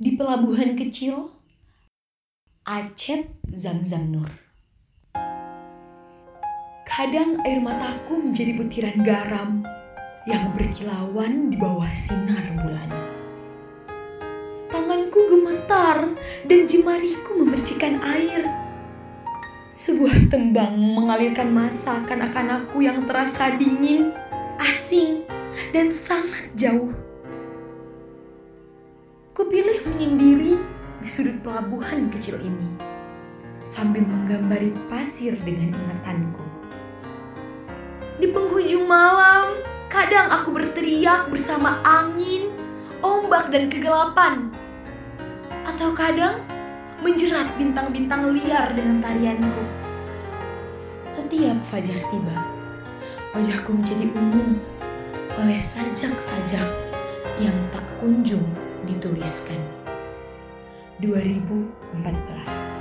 di pelabuhan kecil Acep Zamzam Nur. Kadang air mataku menjadi butiran garam yang berkilauan di bawah sinar bulan. Tanganku gemetar dan jemariku memercikan air. Sebuah tembang mengalirkan masa kanak-kanakku yang terasa dingin, asing, dan sangat jauh. Kupilih menyendiri di sudut pelabuhan kecil ini, sambil menggambari pasir dengan ingatanku. Di penghujung malam, kadang aku berteriak bersama angin, ombak, dan kegelapan. Atau kadang menjerat bintang-bintang liar dengan tarianku. Setiap fajar tiba, wajahku menjadi ungu oleh sajak-sajak yang tak kunjung dituliskan. 2014